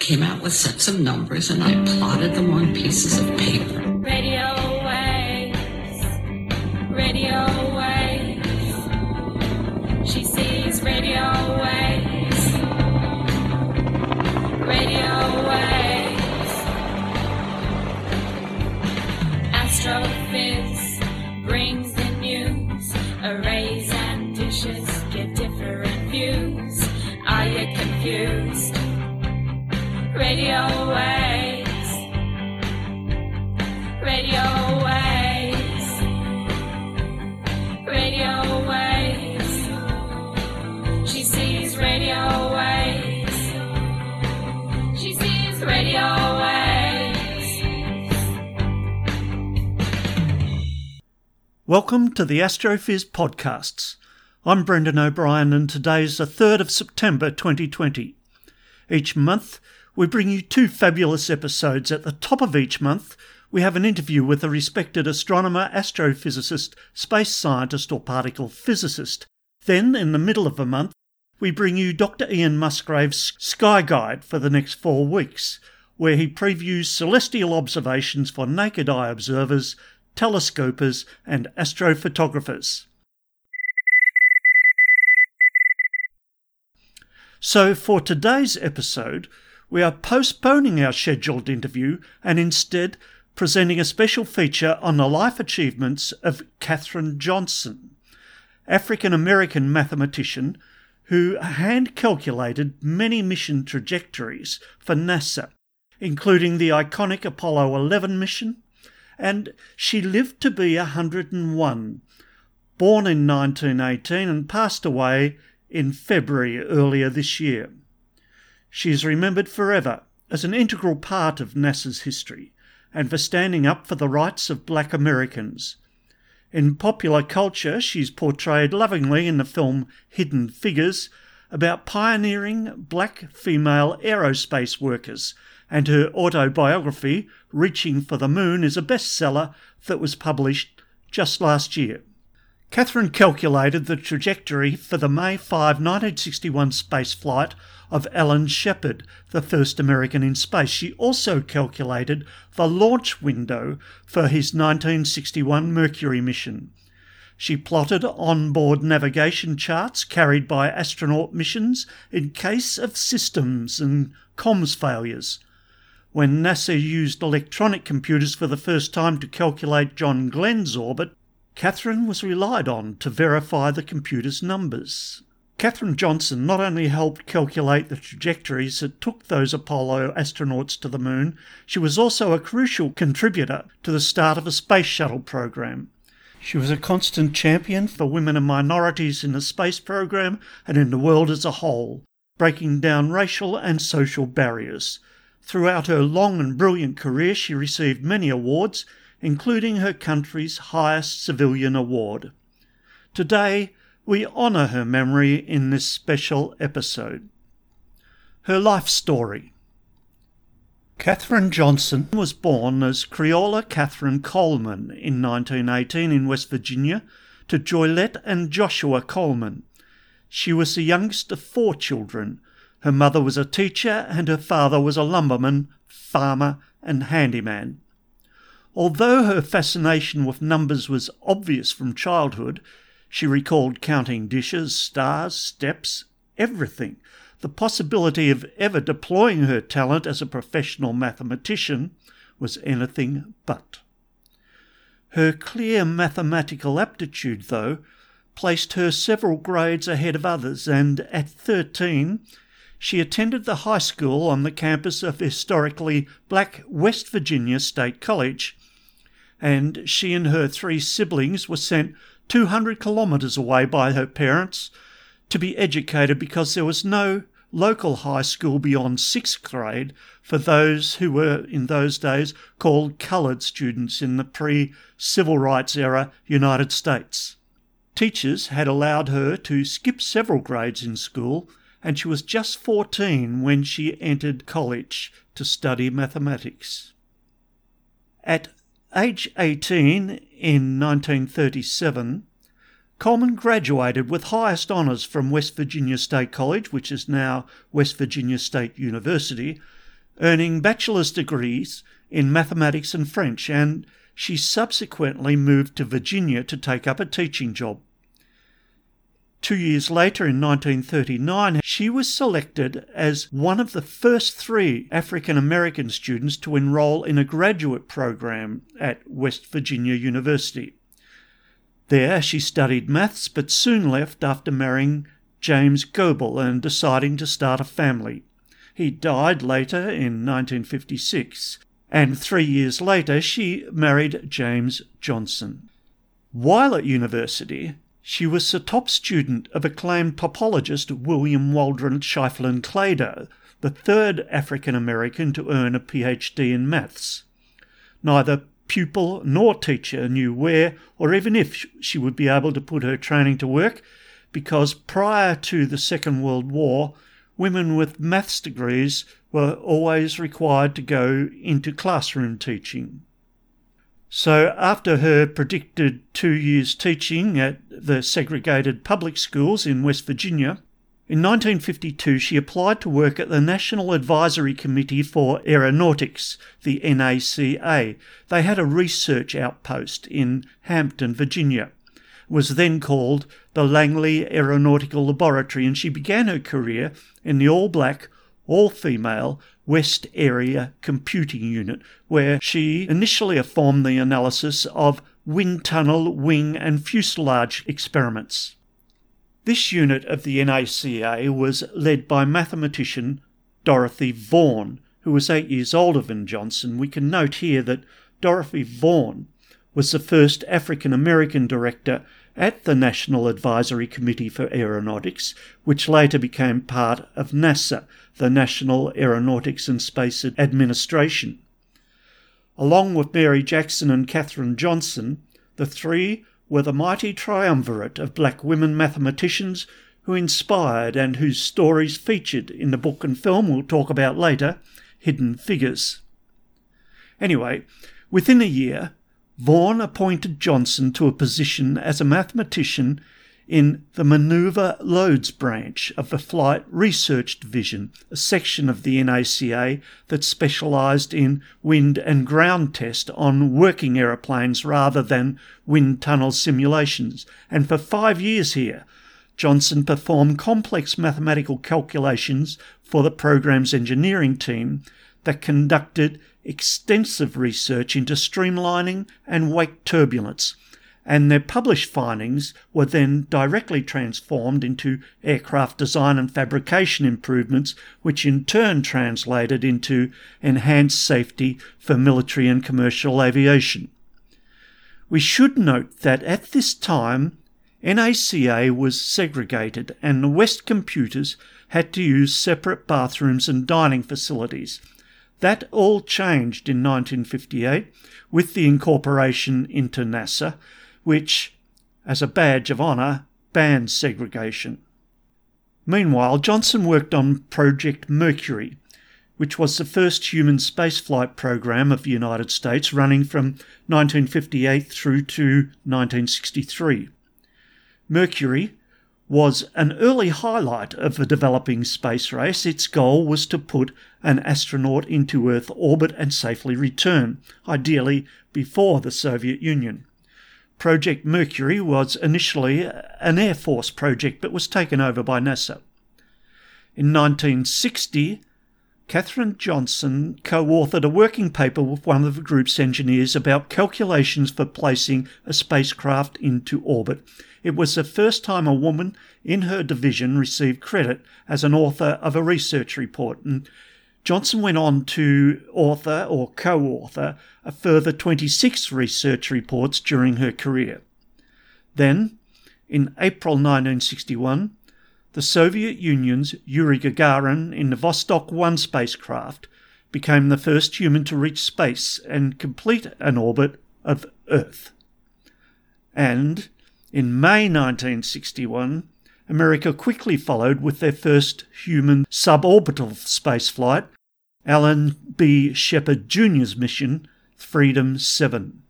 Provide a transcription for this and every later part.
came out with sets of numbers and I plotted them on pieces of paper. Radio waves, radio waves. She sees radio waves, radio waves. Astrophiz brings the news. Arrays and dishes get different views. Are you confused? Radio waves. Radio waves. Radio waves. She sees radio waves. She sees radio waves. Welcome to the Astrophiz podcasts. I'm Brendan O'Brien, and today's the 3rd of September 2020. Each month, we bring you two fabulous episodes. At the top of each month, we have an interview with a respected astronomer, astrophysicist, space scientist, or particle physicist. Then, in the middle of the month, we bring you Dr. Ian Musgrave's Sky Guide for the next four weeks, where he previews celestial observations for naked eye observers, telescopers, and astrophotographers. So, for today's episode, we are postponing our scheduled interview and instead presenting a special feature on the life achievements of Katherine Johnson, African American mathematician who hand calculated many mission trajectories for NASA, including the iconic Apollo 11 mission, and she lived to be 101, born in 1918 and passed away in February earlier this year. She is remembered forever as an integral part of NASA's history and for standing up for the rights of black Americans. In popular culture, she's portrayed lovingly in the film Hidden Figures about pioneering black female aerospace workers, and her autobiography, Reaching for the Moon, is a bestseller that was published just last year. Katherine calculated the trajectory for the May 5, 1961 space flight of Alan Shepard, the first American in space. She also calculated the launch window for his 1961 Mercury mission. She plotted onboard navigation charts carried by astronaut missions in case of systems and comms failures. When NASA used electronic computers for the first time to calculate John Glenn's orbit, Katherine was relied on to verify the computer's numbers. Katherine Johnson not only helped calculate the trajectories that took those Apollo astronauts to the moon, she was also a crucial contributor to the start of a space shuttle program. She was a constant champion for women and minorities in the space program and in the world as a whole, breaking down racial and social barriers. Throughout her long and brilliant career, she received many awards, including her country's highest civilian award. Today, we honour her memory in this special episode. Her life story. Katherine Johnson was born as Creola Catherine Coleman in 1918 in West Virginia to Joylette and Joshua Coleman. She was the youngest of four children. Her mother was a teacher and her father was a lumberman, farmer, and handyman. Although her fascination with numbers was obvious from childhood, she recalled counting dishes, stars, steps, everything. The possibility of ever deploying her talent as a professional mathematician was anything but. Her clear mathematical aptitude, though, placed her several grades ahead of others, and at 13, she attended the high school on the campus of historically black West Virginia State College, and she and her three siblings were sent 200 kilometres away by her parents to be educated because there was no local high school beyond sixth grade for those who were in those days called coloured students in the pre civil rights era United States. Teachers had allowed her to skip several grades in school, and she was just 14 when she entered college to study mathematics. At age 18 in 1937, Coleman graduated with highest honours from West Virginia State College, which is now West Virginia State University, earning bachelor's degrees in mathematics and French, and she subsequently moved to Virginia to take up a teaching job. Two years later, in 1939, she was selected as one of the first three African American students to enroll in a graduate program at West Virginia University. There, she studied maths but soon left after marrying James Goble and deciding to start a family. He died later in 1956, and three years later she married James Johnson. While at university, she was the top student of acclaimed topologist William Waldron Schieffelin Claytor, the third African American to earn a PhD in maths. Neither pupil nor teacher knew where or even if she would be able to put her training to work because prior to the Second World War, women with maths degrees were always required to go into classroom teaching. So, after her predicted two years teaching at the segregated public schools in West Virginia, in 1952 she applied to work at the National Advisory Committee for Aeronautics, the NACA. They had a research outpost in Hampton, Virginia. It was then called the Langley Aeronautical Laboratory, and she began her career in the all black, all female West Area Computing Unit, where she initially performed the analysis of wind tunnel, wing, and fuselage experiments. This unit of the NACA was led by mathematician Dorothy Vaughan, who was eight years older than Johnson. We can note here that Dorothy Vaughan was the first African American director at the National Advisory Committee for Aeronautics, which later became part of NASA, the National Aeronautics and Space Administration. Along with Mary Jackson and Katherine Johnson, the three were the mighty triumvirate of black women mathematicians who inspired and whose stories featured in the book and film we'll talk about later, Hidden Figures. Anyway, within a year, Vaughan appointed Johnson to a position as a mathematician in the Maneuver Loads branch of the Flight Research Division, a section of the NACA that specialised in wind and ground test on working aeroplanes rather than wind tunnel simulations. And for five years here, Johnson performed complex mathematical calculations for the program's engineering team that conducted extensive research into streamlining and wake turbulence, and their published findings were then directly transformed into aircraft design and fabrication improvements, which in turn translated into enhanced safety for military and commercial aviation. We should note that at this time, NACA was segregated and the West computers had to use separate bathrooms and dining facilities that all changed in 1958 with the incorporation into NASA, which, as a badge of honour, banned segregation. Meanwhile, Johnson worked on Project Mercury, which was the first human spaceflight program of the United States running from 1958 through to 1963. Mercury was an early highlight of the developing space race. Its goal was to put an astronaut into Earth orbit and safely return, ideally before the Soviet Union. Project Mercury was initially an Air Force project but was taken over by NASA. In 1960, Katherine Johnson co authored a working paper with one of the group's engineers about calculations for placing a spacecraft into orbit it was the first time a woman in her division received credit as an author of a research report, and Johnson went on to author or co author a further 26 research reports during her career. Then, in April 1961, the Soviet Union's Yuri Gagarin in the Vostok 1 spacecraft became the first human to reach space and complete an orbit of Earth. And in May 1961, America quickly followed with their first human suborbital spaceflight, Alan B. Shepard Jr.'s mission, Freedom 7.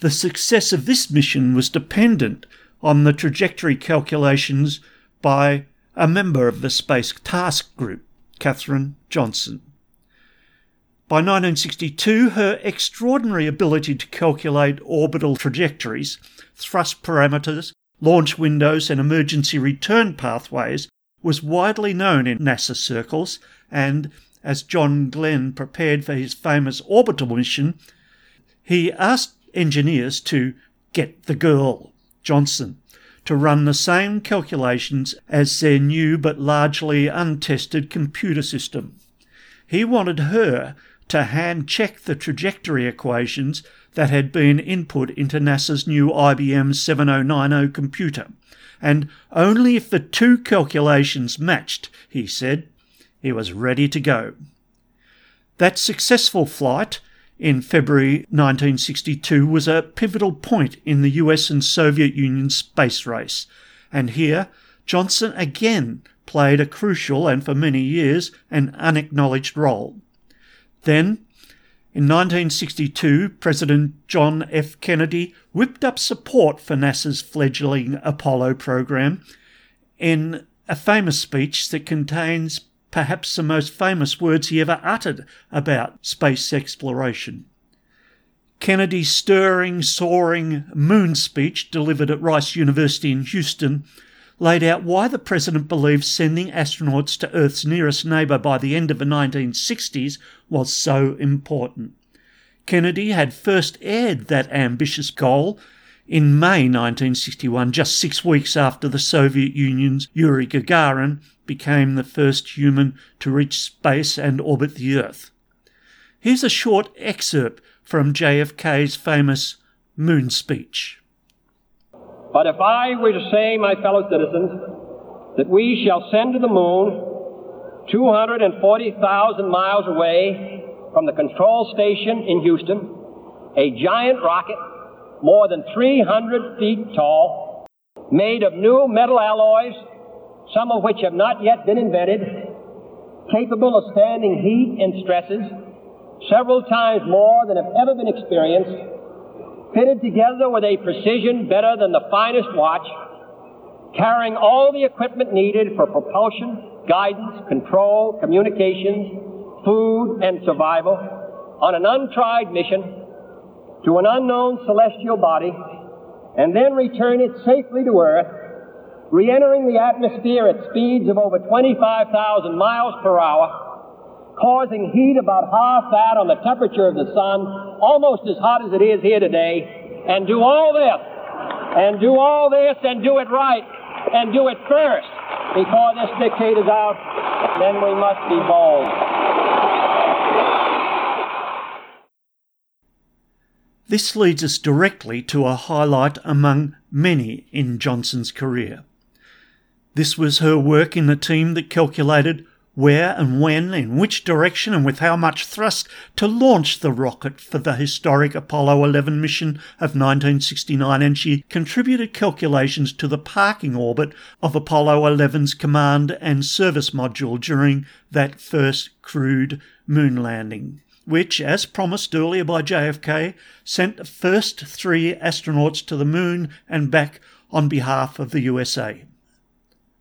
The success of this mission was dependent on the trajectory calculations by a member of the Space Task Group, Katherine Johnson. By 1962, her extraordinary ability to calculate orbital trajectories, thrust parameters, launch windows, and emergency return pathways was widely known in NASA circles, and as John Glenn prepared for his famous orbital mission, he asked engineers to get the girl, Johnson, to run the same calculations as their new but largely untested computer system. He wanted her to hand check the trajectory equations that had been input into NASA's new IBM 7090 computer, and only if the two calculations matched, he said, he was ready to go. That successful flight in February 1962 was a pivotal point in the US and Soviet Union space race, and here Johnson again played a crucial and for many years an unacknowledged role. Then, in 1962, President John F. Kennedy whipped up support for NASA's fledgling Apollo program in a famous speech that contains perhaps the most famous words he ever uttered about space exploration. Kennedy's stirring, soaring moon speech delivered at Rice University in Houston laid out why the president believed sending astronauts to Earth's nearest neighbour by the end of the 1960s was so important. Kennedy had first aired that ambitious goal in May 1961, just six weeks after the Soviet Union's Yuri Gagarin became the first human to reach space and orbit the Earth. Here's a short excerpt from JFK's famous moon speech. But if I were to say, my fellow citizens, that we shall send to the moon 240,000 miles away from the control station in Houston a giant rocket more than 300 feet tall, made of new metal alloys some of which have not yet been invented, capable of standing heat and stresses several times more than have ever been experienced, fitted together with a precision better than the finest watch, carrying all the equipment needed for propulsion, guidance, control, communications, food, and survival on an untried mission to an unknown celestial body and then return it safely to Earth re-entering the atmosphere at speeds of over 25,000 miles per hour, causing heat about half that on the temperature of the sun, almost as hot as it is here today, and do all this, and do all this, and do it right, and do it first, before this decade is out, then we must be bold. This leads us directly to a highlight among many in Johnson's career. This was her work in the team that calculated where and when, in which direction, and with how much thrust to launch the rocket for the historic Apollo 11 mission of 1969, and she contributed calculations to the parking orbit of Apollo 11's command and service module during that first crewed moon landing, which, as promised earlier by JFK, sent the first three astronauts to the moon and back on behalf of the USA.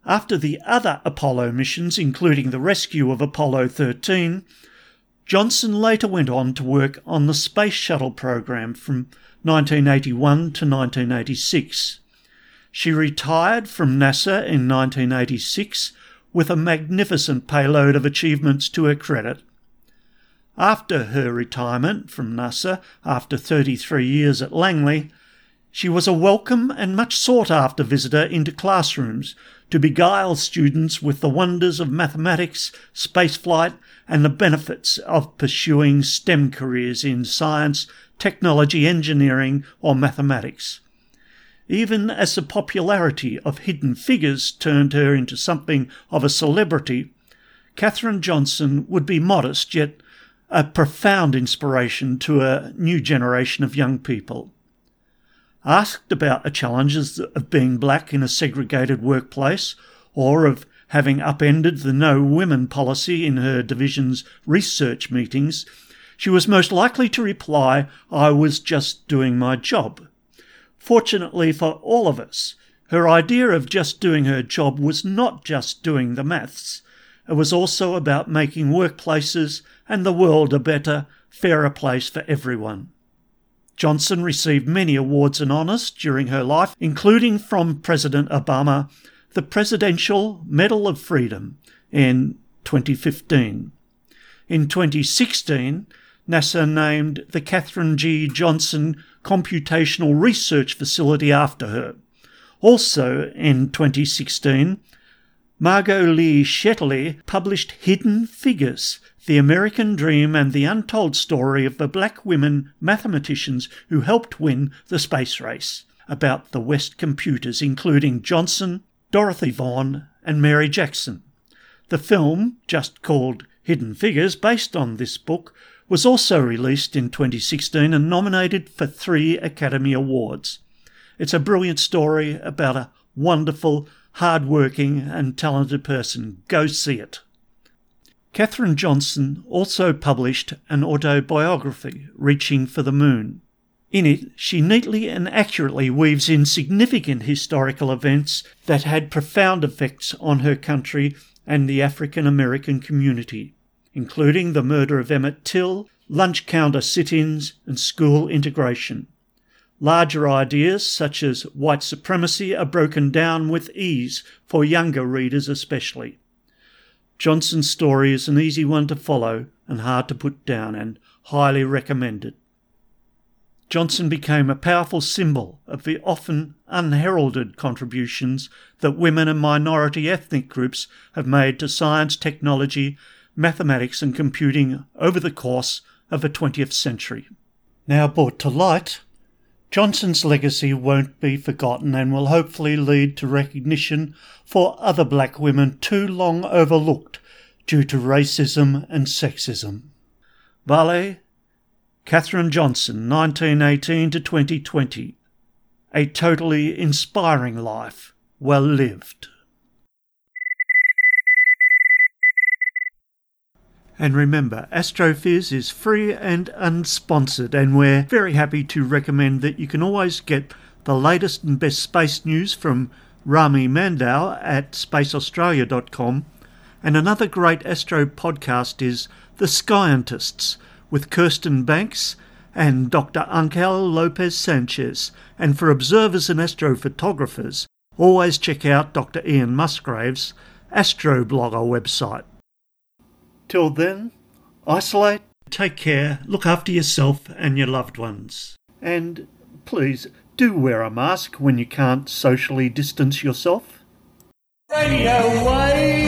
After the other Apollo missions, including the rescue of Apollo 13, Johnson later went on to work on the Space Shuttle program from 1981 to 1986. She retired from NASA in 1986 with a magnificent payload of achievements to her credit. After her retirement from NASA, after 33 years at Langley, she was a welcome and much sought after visitor into classrooms to beguile students with the wonders of mathematics, spaceflight, and the benefits of pursuing STEM careers in science, technology, engineering, or mathematics. Even as the popularity of Hidden Figures turned her into something of a celebrity, Katherine Johnson would be modest yet a profound inspiration to a new generation of young people. Asked about the challenges of being black in a segregated workplace or of having upended the no women policy in her division's research meetings, she was most likely to reply, I was just doing my job. Fortunately for all of us, her idea of just doing her job was not just doing the maths. It was also about making workplaces and the world a better, fairer place for everyone. Johnson received many awards and honours during her life, including from President Obama the Presidential Medal of Freedom in 2015. In 2016, NASA named the Katherine G. Johnson Computational Research Facility after her. Also in 2016, Margot Lee Shetterly published Hidden Figures The American Dream and the Untold Story of the Black Women Mathematicians Who Helped Win the Space Race, about the West computers, including Johnson, Dorothy Vaughan, and Mary Jackson. The film, just called Hidden Figures, based on this book, was also released in 2016 and nominated for three Academy Awards. It's a brilliant story about a wonderful, hard-working and talented person. Go see it. Katherine Johnson also published an autobiography, Reaching for the Moon. In it, she neatly and accurately weaves in significant historical events that had profound effects on her country and the African American community, including the murder of Emmett Till, lunch counter sit ins, and school integration. Larger ideas, such as white supremacy, are broken down with ease for younger readers especially. Johnson's story is an easy one to follow and hard to put down, and highly recommended. Johnson became a powerful symbol of the often unheralded contributions that women and minority ethnic groups have made to science, technology, mathematics, and computing over the course of the 20th century. Now brought to light Johnson's legacy won't be forgotten and will hopefully lead to recognition for other black women too long overlooked due to racism and sexism. Vale, Katherine Johnson, 1918 to 2020. A totally inspiring life, well lived. And remember, Astrophiz is free and unsponsored, and we're very happy to recommend that you can always get the latest and best space news from Rami Mandow at spaceaustralia.com. And another great astro podcast is The Scientists with Kirsten Banks and Dr. Angel Lopez Sanchez. And for observers and astrophotographers, always check out Dr. Ian Musgrave's Astroblogger website. Till then, isolate, take care, look after yourself and your loved ones. And please do wear a mask when you can't socially distance yourself. Radio 1